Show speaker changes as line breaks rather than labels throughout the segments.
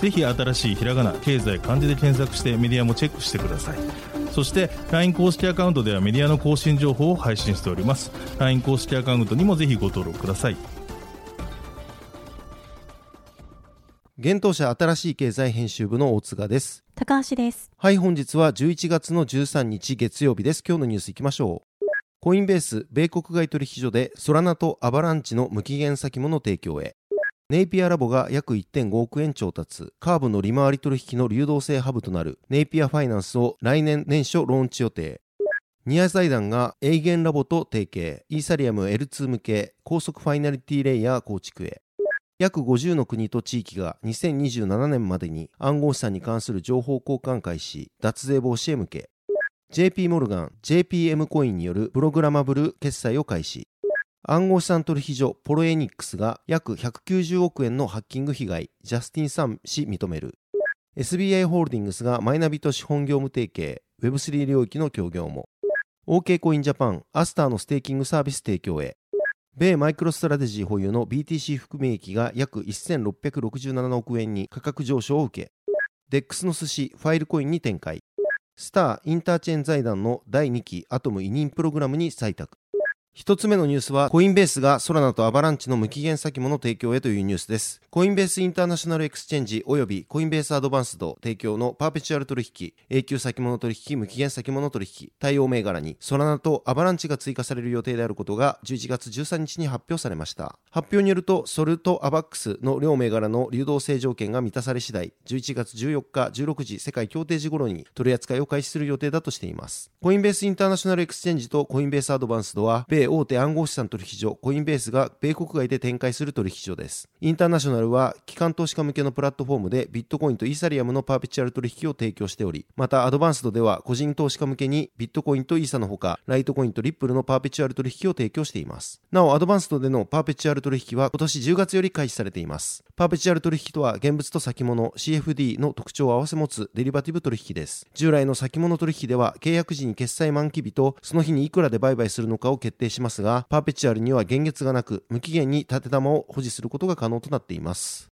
ぜひ新しいひらがな経済漢字で検索してメディアもチェックしてください。そして LINE 公式アカウントではメディアの更新情報を配信しております。LINE 公式アカウントにもぜひご登録ください。
現当社新しい経済編集部の大塚です。
高橋です。
はい本日は11月の13日月曜日です。今日のニュースいきましょう。コインベース米国外取引所でソラナとアバランチの無期限先物提供へネイピアラボが約1.5億円調達。カーブの利回り取引の流動性ハブとなる。ネイピアファイナンスを来年年初ローンチ予定。ニア財団がエイゲンラボと提携。イーサリアム L2 向け。高速ファイナリティレイヤー構築へ。約50の国と地域が2027年までに暗号資産に関する情報交換開始、脱税防止へ向け、JP モルガン、JPM コインによるプログラマブル決済を開始、暗号資産取引所ポロエニックスが約190億円のハッキング被害、ジャスティン・サン氏認める、SBI ホールディングスがマイナビと資本業務提携、Web3 領域の協業も、OK コインジャパン、アスターのステーキングサービス提供へ、米マイクロストラテジー保有の BTC 含み益が約1667億円に価格上昇を受け、DEX のスシファイルコインに展開、スターインターチェーン財団の第2期アトム委任プログラムに採択。一つ目のニュースは、コインベースがソラナとアバランチの無期限先物提供へというニュースです。コインベースインターナショナルエクスチェンジ及びコインベースアドバンスド提供のパーペチュアル取引、永久先物取引、無期限先物取引、対応銘柄にソラナとアバランチが追加される予定であることが11月13日に発表されました。発表によると、ソルとアバックスの両銘柄の流動性条件が満たされ次第、11月14日16時世界協定時頃に取り扱いを開始する予定だとしています。コインベースインターナショナルエクスチェンジとコインベースアドバンスドは、米大手暗号資産取引所コインベースが米国外で展開する取引所です。インターナショナルは機関投資家向けのプラットフォームでビットコインとイーサリアムのパーペチュアル取引を提供しており、またアドバンスドでは個人投資家向けにビットコインとイーサのほか、ライトコインとリップルのパーペチュアル取引を提供しています。なお、アドバンスドでのパーペチュアル取引は今年10月より開始されています。パーペチュアル取引とは現物と先物 CFD の特徴を併せ持つデリバティブ取引です。従来の先物取引では契約時に決済満期日とその日にいくらで売買するのかを決定ししますが、パーペチュアルには限月がなく、無期限に建玉を保持することが可能となっています。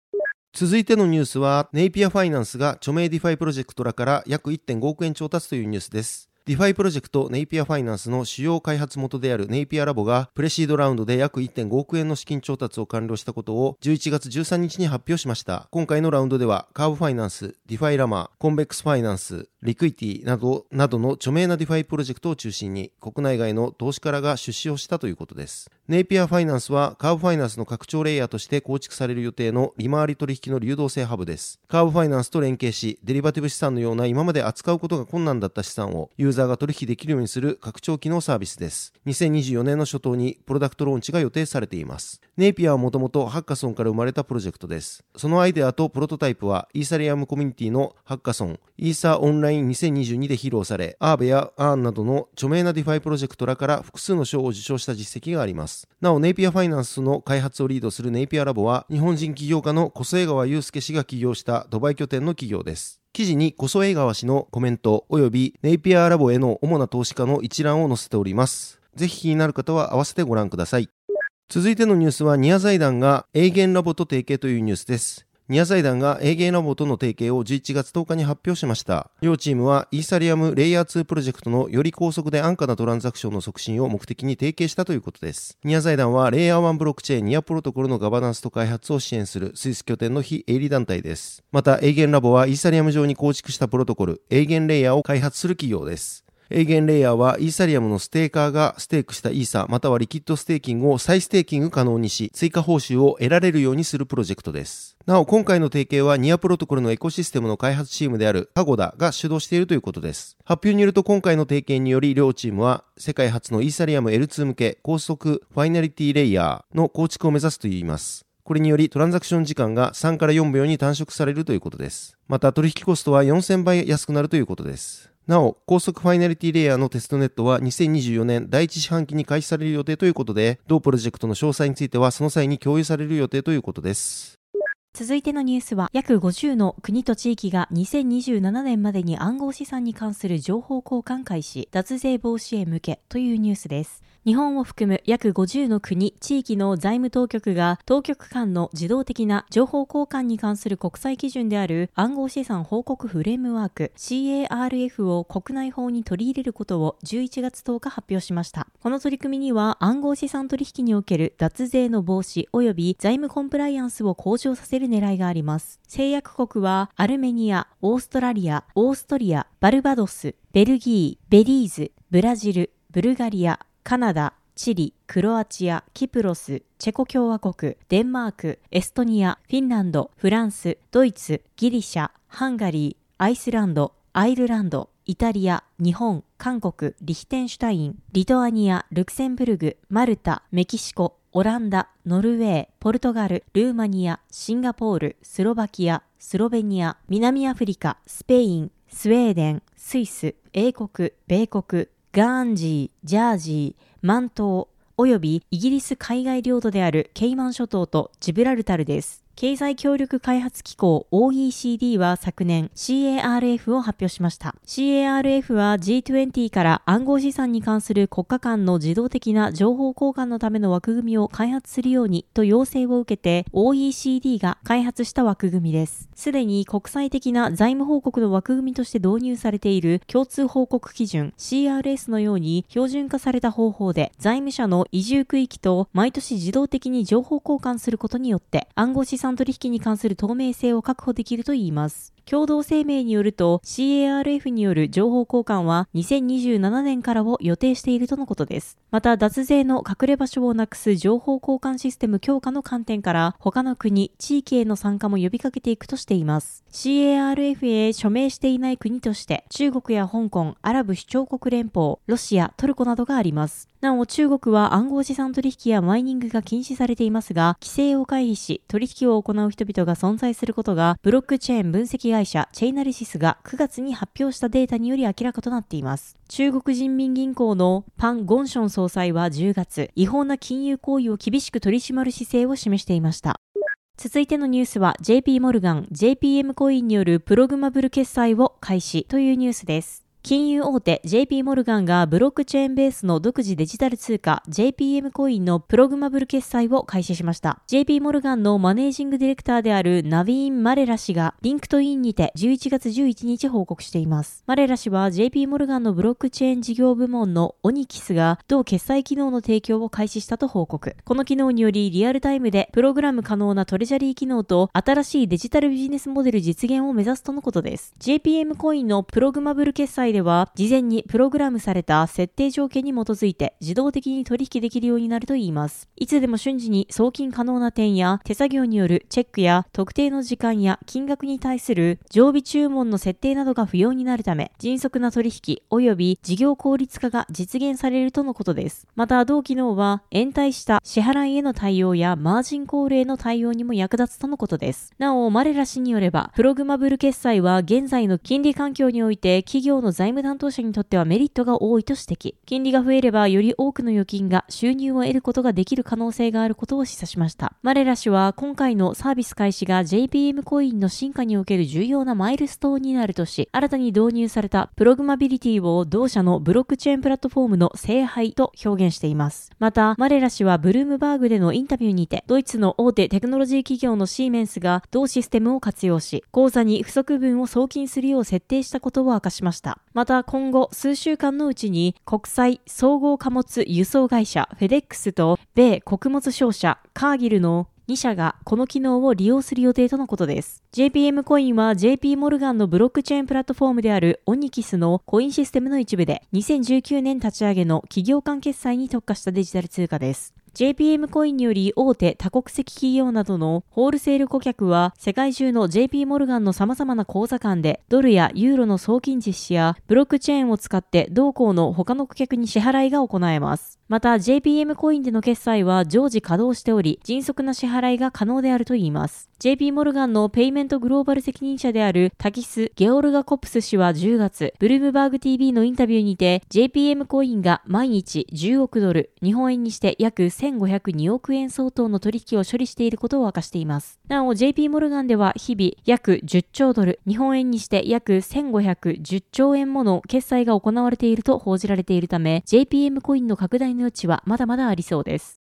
続いてのニュースは、ネイピアファイナンスが著名ディファイプロジェクトらから約1.5億円調達というニュースです。ディファイプロジェクトネイピアファイナンスの主要開発元であるネイピアラボがプレシードラウンドで約1.5億円の資金調達を完了したことを11月13日に発表しました。今回のラウンドではカーブファイナンス、ディファイラマー、コンベックスファイナンス、リクイティなどなどの著名なディファイプロジェクトを中心に国内外の投資家らが出資をしたということです。ネイピアファイナンスはカーブファイナンスの拡張レイヤーとして構築される予定の利回り取引の流動性ハブです。カーブファイナンスと連携し、デリバティブ資産のような今まで扱うことが困難だった資産をユーザーが取引できるようにする拡張機能サービスです。2024年の初頭にプロダクトローンチが予定されています。ネイピアはもともとハッカソンから生まれたプロジェクトです。そのアイデアとプロトタイプはイーサリアムコミュニティのハッカソン、イーサオンライン2022で披露され、アーベやヤーンなどの著名なディファイプロジェクトらから複数の賞を受賞した実績があります。なお、ネイピアファイナンスの開発をリードするネイピアラボは、日本人起業家の小瀬川祐介氏が起業したドバイ拠点の企業です。記事に小瀬川氏のコメント及びネイピアラボへの主な投資家の一覧を載せております。ぜひ気になる方は合わせてご覧ください。続いてのニュースは、ニア財団がエーゲンラボと提携というニュースです。ニア財団がエーゲンラボとの提携を11月10日に発表しました。両チームはイーサリアムレイヤー2プロジェクトのより高速で安価なトランザクションの促進を目的に提携したということです。ニア財団はレイヤー1ブロックチェーンニアプロトコルのガバナンスと開発を支援するスイス拠点の非営利団体です。また、エーゲンラボはイーサリアム上に構築したプロトコル、エーゲンレイヤーを開発する企業です。アイゲンレイヤーはイーサリアムのステーカーがステークしたイーサまたはリキッドステーキングを再ステーキング可能にし追加報酬を得られるようにするプロジェクトです。なお今回の提携はニアプロトコルのエコシステムの開発チームであるパゴダが主導しているということです。発表によると今回の提携により両チームは世界初のイーサリアム L2 向け高速ファイナリティレイヤーの構築を目指すといいます。これによりトランザクション時間が3から4秒に短縮されるということです。また取引コストは4000倍安くなるということです。なお、高速ファイナリティレイヤーのテストネットは2024年第1四半期に開始される予定ということで、同プロジェクトの詳細についてはその際に共有される予定ということです。
続いてのニュースは、約50の国と地域が2027年までに暗号資産に関する情報交換開始、脱税防止へ向けというニュースです。日本を含む約50の国、地域の財務当局が当局間の自動的な情報交換に関する国際基準である暗号資産報告フレームワーク CARF を国内法に取り入れることを11月10日発表しました。この取り組みには暗号資産取引における脱税の防止及び財務コンプライアンスを向上させる狙いがあります。製薬国はアルメニア、オーストラリア、オーストリア、バルバドス、ベルギー、ベリーズ、ブラジル、ブルガリア、カナダ、チリ、クロアチア、キプロス、チェコ共和国、デンマーク、エストニア、フィンランド、フランス、ドイツ、ギリシャ、ハンガリー、アイスランド、アイルランド、イタリア、日本、韓国、リヒテンシュタイン、リトアニア、ルクセンブルグ、マルタ、メキシコ、オランダ、ノルウェー、ポルトガル、ルーマニア、シンガポール、スロバキア、スロベニア、南アフリカ、スペイン、スウェーデン、スイス、英国、米国、ガーンジー、ジャージー、マントー、およびイギリス海外領土であるケイマン諸島とジブラルタルです。経済協力開発機構 OECD は昨年 CARF を発表しました。CARF は G20 から暗号資産に関する国家間の自動的な情報交換のための枠組みを開発するようにと要請を受けて OECD が開発した枠組みです。すでに国際的な財務報告の枠組みとして導入されている共通報告基準 CRS のように標準化された方法で財務者の移住区域と毎年自動的に情報交換することによって暗号資産取引に関する透明性を確保できるといいます。共同声明によると CARF による情報交換は2027年からを予定しているとのことです。また脱税の隠れ場所をなくす情報交換システム強化の観点から他の国、地域への参加も呼びかけていくとしています。CARF へ署名していない国として中国や香港、アラブ首長国連邦、ロシア、トルコなどがあります。なお中国は暗号資産取引やマイニングが禁止されていますが、規制を回避し取引を行う人々が存在することがブロックチェーン分析会社チェイナリシスが9月に発表したデータにより明らかとなっています。中国人民銀行のパン・ゴンション総裁は10月、違法な金融行為を厳しく取り締まる姿勢を示していました。続いてのニュースは JP モルガン JPM コインによるプログマブル決済を開始というニュースです。金融大手 JP モルガンがブロックチェーンベースの独自デジタル通貨 JPM コインのプログマブル決済を開始しました。JP モルガンのマネージングディレクターであるナビーン・マレラ氏がリンクトインにて11月11日報告しています。マレラ氏は JP モルガンのブロックチェーン事業部門のオニキスが同決済機能の提供を開始したと報告。この機能によりリアルタイムでプログラム可能なトレジャリー機能と新しいデジタルビジネスモデル実現を目指すとのことです。JPM コインのプログマブル決済では事前にプログラムされた設定条件に基づいて自動的に取引できるようになるといいます。いつでも瞬時に送金可能な点や手作業によるチェックや特定の時間や金額に対する常備注文の設定などが不要になるため、迅速な取引及び事業効率化が実現されるとのことです。また、同機能は延滞した支払いへの対応やマージンコールへの対応にも役立つとのことです。なお、マレラ氏によれば、プログマブル決済は現在の金利環境において企業の財財務担当者にとってはメリットが多いと指摘。金利が増えればより多くの預金が収入を得ることができる可能性があることを示唆しました。マレラ氏は今回のサービス開始が JPM コインの進化における重要なマイルストーンになるとし、新たに導入されたプログマビリティを同社のブロックチェーンプラットフォームの聖杯と表現しています。また、マレラ氏はブルームバーグでのインタビューにて、ドイツの大手テクノロジー企業のシーメンスが同システムを活用し、口座に不足分を送金するよう設定したことを明かしました。また、今後数週間のうちに国際総合貨物輸送会社フェデックスと米穀物商社カーギルの2社がこの機能を利用する予定とのことです。JPM コインは JP モルガンのブロックチェーンプラットフォームであるオニキスのコインシステムの一部で2019年立ち上げの企業間決済に特化したデジタル通貨です。JPM コインにより大手多国籍企業などのホールセール顧客は世界中の JP モルガンの様々な口座間でドルやユーロの送金実施やブロックチェーンを使って同行の他の顧客に支払いが行えます。また JPM コインでの決済は常時稼働しており、迅速な支払いが可能であるといいます。JP モルガンのペイメントグローバル責任者であるタキス・ゲオルガ・コプス氏は10月、ブルームバーグ TV のインタビューにて JPM コインが毎日10億ドル、日本円にして約1502億円相当の取引を処理していることを明かしています。なお JP モルガンでは日々約10兆ドル、日本円にして約1510兆円もの決済が行われていると報じられているため、JPM コインの拡大の余地はまだまだありそうです。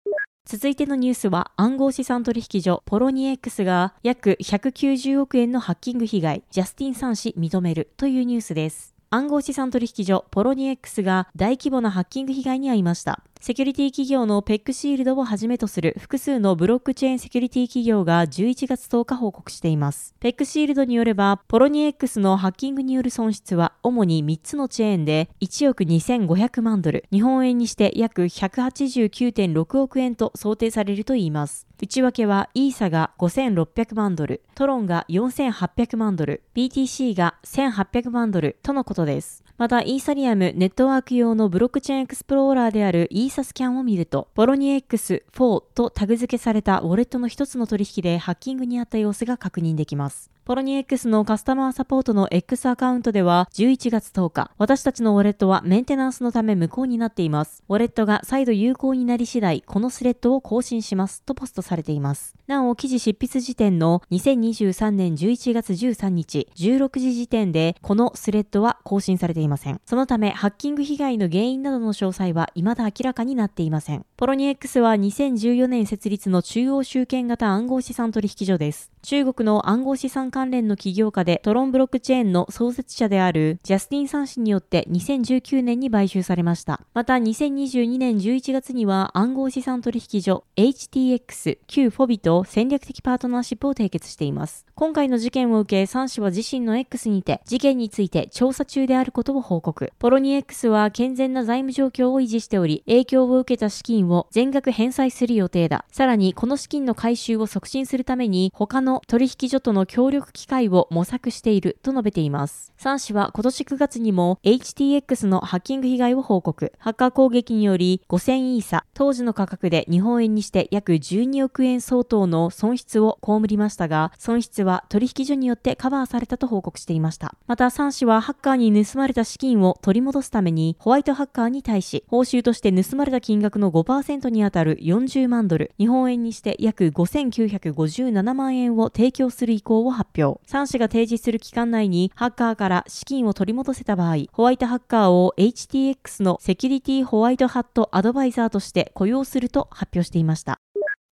続いてのニュースは暗号資産取引所ポロニエ X が約190億円のハッキング被害、ジャスティン・サン氏認めるというニュースです。暗号資産取引所ポロニエ X が大規模なハッキング被害に遭いました。セキュリティ企業のペックシールドをはじめとする複数のブロックチェーンセキュリティ企業が11月10日報告しています。ペックシールドによれば、ポロニ X のハッキングによる損失は主に3つのチェーンで1億2500万ドル、日本円にして約189.6億円と想定されるといいます。内訳はイーサが5600万ドル、トロンが4800万ドル、BTC が1800万ドルとのことです。また、イーサリアムネットワーク用のブロックチェーンエクスプローラーであるイーサスキャンを見ると、ボロニエ X4 とタグ付けされたウォレットの一つの取引でハッキングにあった様子が確認できます。ポロニ X のカスタマーサポートの X アカウントでは11月10日、私たちのウォレットはメンテナンスのため無効になっています。ウォレットが再度有効になり次第、このスレッドを更新しますとポストされています。なお、記事執筆時点の2023年11月13日16時時点で、このスレッドは更新されていません。そのため、ハッキング被害の原因などの詳細は未だ明らかになっていません。ポロニ X は2014年設立の中央集権型暗号資産取引所です。中国の暗号資産関連の起業家でトロンブロックチェーンの創設者であるジャスティン・サン氏によって2019年に買収されました。また2022年11月には暗号資産取引所 HTX 旧フォビと戦略的パートナーシップを締結しています。今回の事件を受け、サン氏は自身の X にて事件について調査中であることを報告。ポロニ X は健全な財務状況を維持しており、影響を受けた資金を全額返済する予定だ。さらに、この資金の回収を促進するために他の取引所との協力機会を模索していると述べています。サン氏は今年9月にも HTX のハッキング被害を報告。ハッカー攻撃により5000イーサ、当時の価格で日本円にして約12億円相当の損失を被りましたが、損失は取引所によってカバーされたと報告していました。また、サン氏はハッカーに盗まれた資金を取り戻すためにホワイトハッカーに対し、報酬として盗まれた金額の5%にあたる40万ドル、日本円にして約5957万円をを提供する意向を発表。3氏が提示する期間内にハッカーから資金を取り戻せた場合、ホワイトハッカーを HTX のセキュリティホワイトハットアドバイザーとして雇用すると発表していました。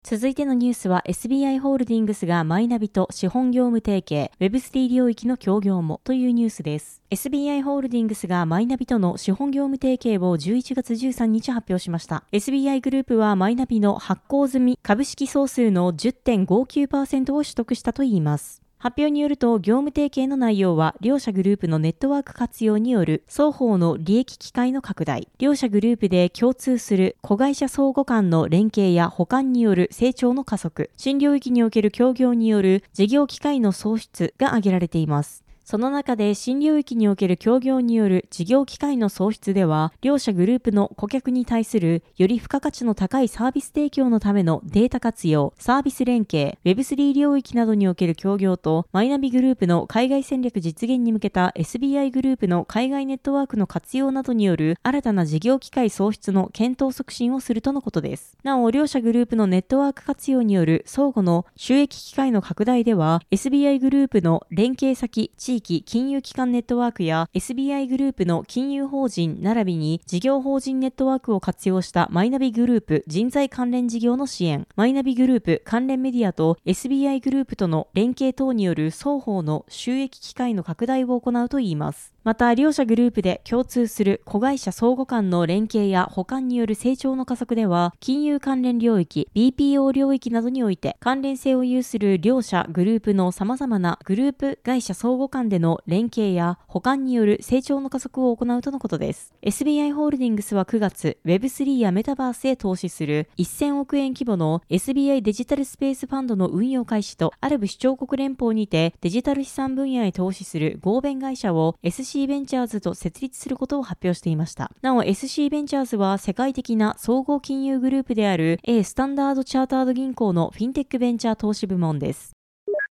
続いてのニュースは SBI ホールディングスがマイナビと資本業務提携 Web3 領域の協業もというニュースです。SBI ホールディングスがマイナビとの資本業務提携を11月13日発表しました。SBI グループはマイナビの発行済み株式総数の10.59%を取得したといいます。発表によると、業務提携の内容は、両社グループのネットワーク活用による双方の利益機会の拡大、両社グループで共通する子会社相互間の連携や補完による成長の加速、新領域における協業による事業機会の創出が挙げられています。その中で新領域における協業による事業機会の創出では、両社グループの顧客に対するより付加価値の高いサービス提供のためのデータ活用、サービス連携、Web3 領域などにおける協業と、マイナビグループの海外戦略実現に向けた SBI グループの海外ネットワークの活用などによる新たな事業機会創出の検討促進をするとのことです。なお、両社グループのネットワーク活用による相互の収益機会の拡大では、SBI グループの連携先、地域、金融機関ネットワークや SBI グループの金融法人並びに事業法人ネットワークを活用したマイナビグループ人材関連事業の支援、マイナビグループ関連メディアと SBI グループとの連携等による双方の収益機会の拡大を行うといいます。また、両社グループで共通する子会社相互間の連携や保管による成長の加速では、金融関連領域、BPO 領域などにおいて関連性を有する両社グループの様々なグループ会社相互間での連携や保管による成長の加速を行うとのことです。SBI ホールディングスは9月、Web3 やメタバースへ投資する1000億円規模の SBI デジタルスペースファンドの運用開始と、アラブ首長国連邦にてデジタル資産分野へ投資する合弁会社を SC ベンチャーズと設立することを発表していました。なお SC ベンチャーズは世界的な総合金融グループである A スタンダードチャータード銀行のフィンテックベンチャー投資部門です。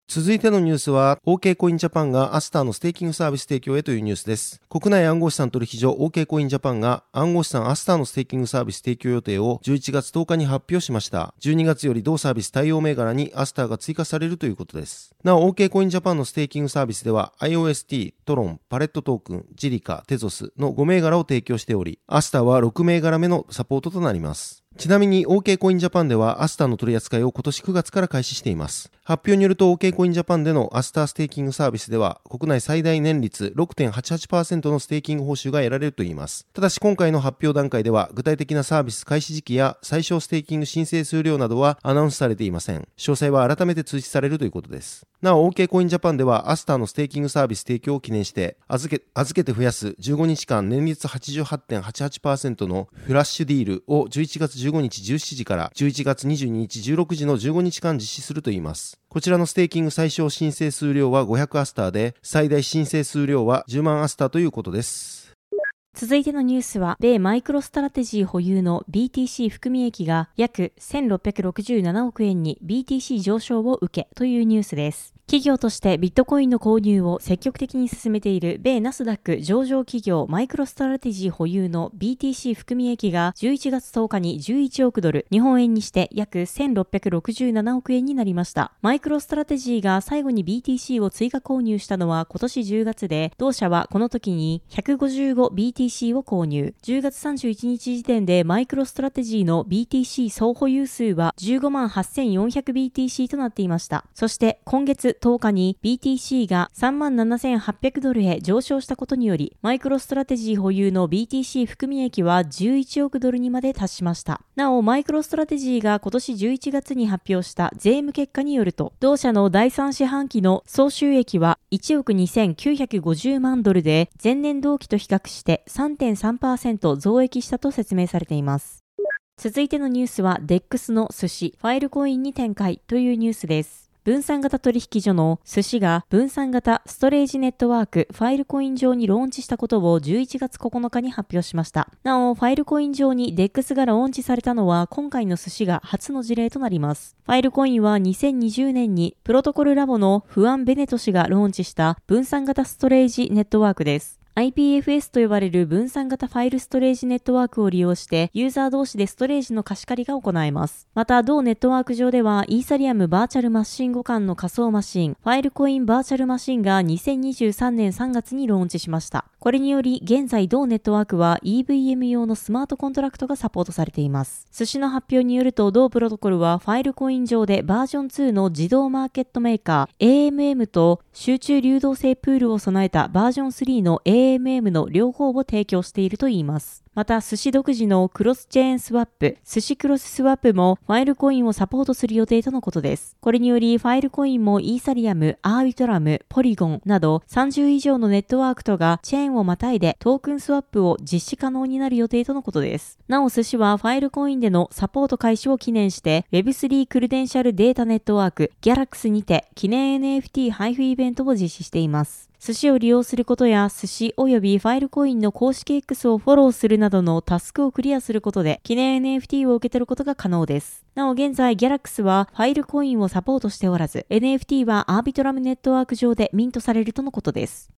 続いてのニュースは、OK コインジャパンがアスターのステーキングサービス提供へというニュースです。国内暗号資産取引所 OK コインジャパンが暗号資産アスターのステーキングサービス提供予定を11月10日に発表しました。12月より同サービス対応銘柄にアスターが追加されるということです。なお、OK コインジャパンのステーキングサービスでは IOST、トロン、パレットトークン、ジリカ、テゾスの5銘柄を提供しており、アスターは6銘柄目のサポートとなります。ちなみに OK コインジャパンではアスターの取り扱いを今年9月から開始しています。発表によると OK コインジャパンでのアスターステーキングサービスでは国内最大年率6.88%のステーキング報酬が得られるといいます。ただし今回の発表段階では具体的なサービス開始時期や最小ステーキング申請数量などはアナウンスされていません。詳細は改めて通知されるということです。なお OK コインジャパンではアスターのステーキングサービス提供を記念して預け預けて増やす15日間年率88.88%のフラッシュディールを11月15日17時から11月22日16時の15日間実施するといいます。こちらのステーキング最小申請数量は500アスターで、最大申請数量は10万アスターということです。
続いてのニュースは、米マイクロストラテジー保有の BTC 含み益が約1667億円に BTC 上昇を受けというニュースです。企業としてビットコインの購入を積極的に進めている米ナスダック上場企業マイクロストラテジー保有の BTC 含み益が11月10日に11億ドル、日本円にして約1667億円になりました。マイクロストラテジーが最後に BTC を追加購入したのは今年10月で、同社はこの時に 155BTC を購入。10月31日時点でマイクロストラテジーの BTC 総保有数は15万 8400BTC となっていました。そして今月10日に BTC が37,800ドルへ上昇したことにより、マイクロストラテジー保有の BTC 含み益は11億ドルにまで達しました。なお、マイクロストラテジーが今年11月に発表した財務結果によると、同社の第3四半期の総収益は1億2950万ドルで、前年同期と比較して3.3%増益したと説明されています。続いてのニュースは DEX のスシ、ファイルコインに展開というニュースです。分散型取引所のスシが分散型ストレージネットワークファイルコイン上にローンチしたことを11月9日に発表しました。なお、ファイルコイン上に DEX がローンチされたのは今回のスシが初の事例となります。ファイルコインは2020年にプロトコルラボのフアン・ベネト氏がローンチした分散型ストレージネットワークです。IPFS と呼ばれる分散型ファイルストレージネットワークを利用して、ユーザー同士でストレージの貸し借りが行えます。また、同ネットワーク上では、イーサリアムバーチャルマシン互換の仮想マシン、ファイルコインバーチャルマシンが2023年3月にローンチしました。これにより、現在同ネットワークは EVM 用のスマートコントラクトがサポートされています。スシの発表によると、同プロトコルはファイルコイン上でバージョン2の自動マーケットメーカー AMM と集中流動性プールを備えたバージョン3の AMM AMM の両方を提供しているといいます。また、寿司独自のクロスチェーンスワップ、寿司クロススワップもファイルコインをサポートする予定とのことです。これにより、ファイルコインもイーサリアム、アービトラム、ポリゴンなど30以上のネットワークとがチェーンをまたいでトークンスワップを実施可能になる予定とのことです。なお、寿司はファイルコインでのサポート開始を記念して Web3 クルデンシャルデータネットワーク Galax にて記念 NFT 配布イベントを実施しています。寿司を利用することや寿司及びファイルコインの公式 X をフォローするなどのタスクをクリアすることで記念 NFT を受け取ることが可能です。なお現在 Galax はファイルコインをサポートしておらず NFT はアービトラムネットワーク上でミントされるとのことです。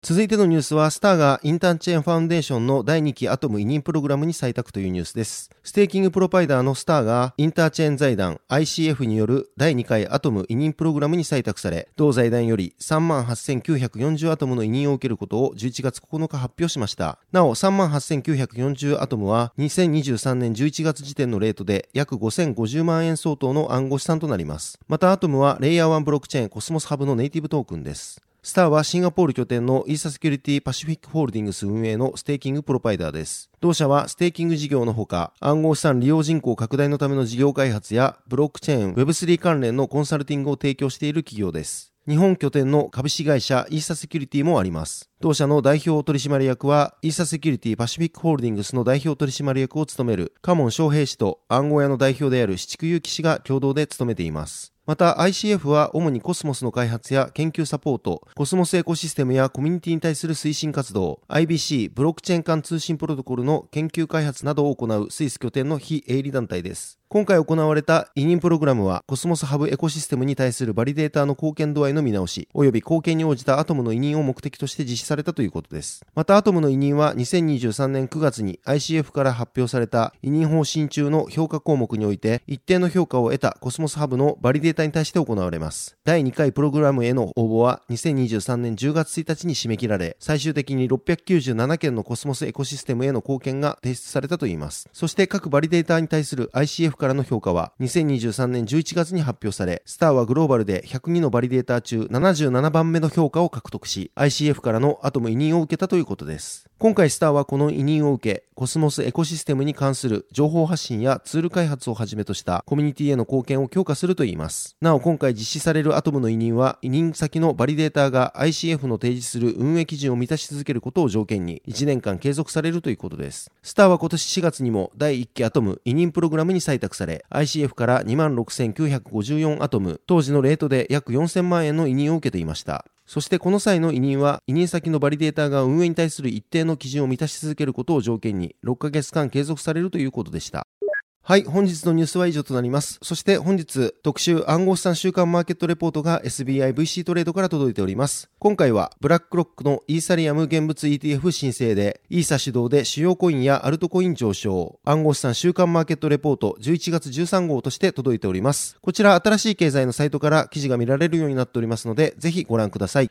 続いてのニュースは、スターがインターチェーンファウンデーションの第2期アトム委任プログラムに採択というニュースです。ステーキングプロバイダーのスターがインターチェーン財団 ICF による第2回アトム委任プログラムに採択され、同財団より38,940アトムの委任を受けることを11月9日発表しました。なお、38,940アトムは2023年11月時点のレートで約5050万円相当の暗号資産となります。またアトムはレイヤー1ブロックチェーンコスモスハブのネイティブトークンです。スターはシンガポール拠点のイーサセキュリティパシフィックホールディングス運営のステーキングプロバイダーです。同社はステーキング事業のほか、暗号資産利用人口拡大のための事業開発や、ブロックチェーン、Web3 関連のコンサルティングを提供している企業です。日本拠点の株式会社イーサセキュリティもあります。同社の代表取締役は、イーサセキュリティパシフィックホールディングスの代表取締役を務める、加門昌平氏と暗号屋の代表である紫竹佑騎氏が共同で務めています。また ICF は主にコスモスの開発や研究サポート、コスモスエコシステムやコミュニティに対する推進活動、IBC、ブロックチェーン間通信プロトコルの研究開発などを行うスイス拠点の非営利団体です。今回行われた委任プログラムは、コスモスハブエコシステムに対するバリデーターの貢献度合いの見直し、及び貢献に応じたアトムの委任を目的として実施されたということです。また、アトムの委任は2023年9月に ICF から発表された委任方針中の評価項目において、一定の評価を得たコスモスハブのバリデーターに対して行われます。第2回プログラムへの応募は2023年10月1日に締め切られ、最終的に697件のコスモスエコシステムへの貢献が提出されたといいます。そして各バリデーターに対する ICF からの評価は2023年11月に発表され、スターはグローバルで102のバリデーター中77番目の評価を獲得し、ICF からのアトム委任を受けたということです。今回スターはこの委任を受け、コスモスエコシステムに関する情報発信やツール開発をはじめとしたコミュニティへの貢献を強化するといいます。なお今回実施されるアトムの委任は、委任先のバリデーターが ICF の提示する運営基準を満たし続けることを条件に1年間継続されるということです。スターは今年4月にも第1期アトム委任プログラムに採択され、ICF から26,954アトム、当時のレートで約4000万円の委任を受けていました。そしてこの際の委任は、委任先のバリデーターが運営に対する一定の基準を満たし続けることを条件に、6ヶ月間継続されるということでした。はい、本日のニュースは以上となります。そして本日、特集暗号資産週間マーケットレポートが SBIVC トレードから届いております。今回は、ブラックロックのイーサリアム現物 ETF 申請で、イーサ主導で主要コインやアルトコイン上昇、暗号資産週間マーケットレポート11月13号として届いております。こちら新しい経済のサイトから記事が見られるようになっておりますので、ぜひご覧ください。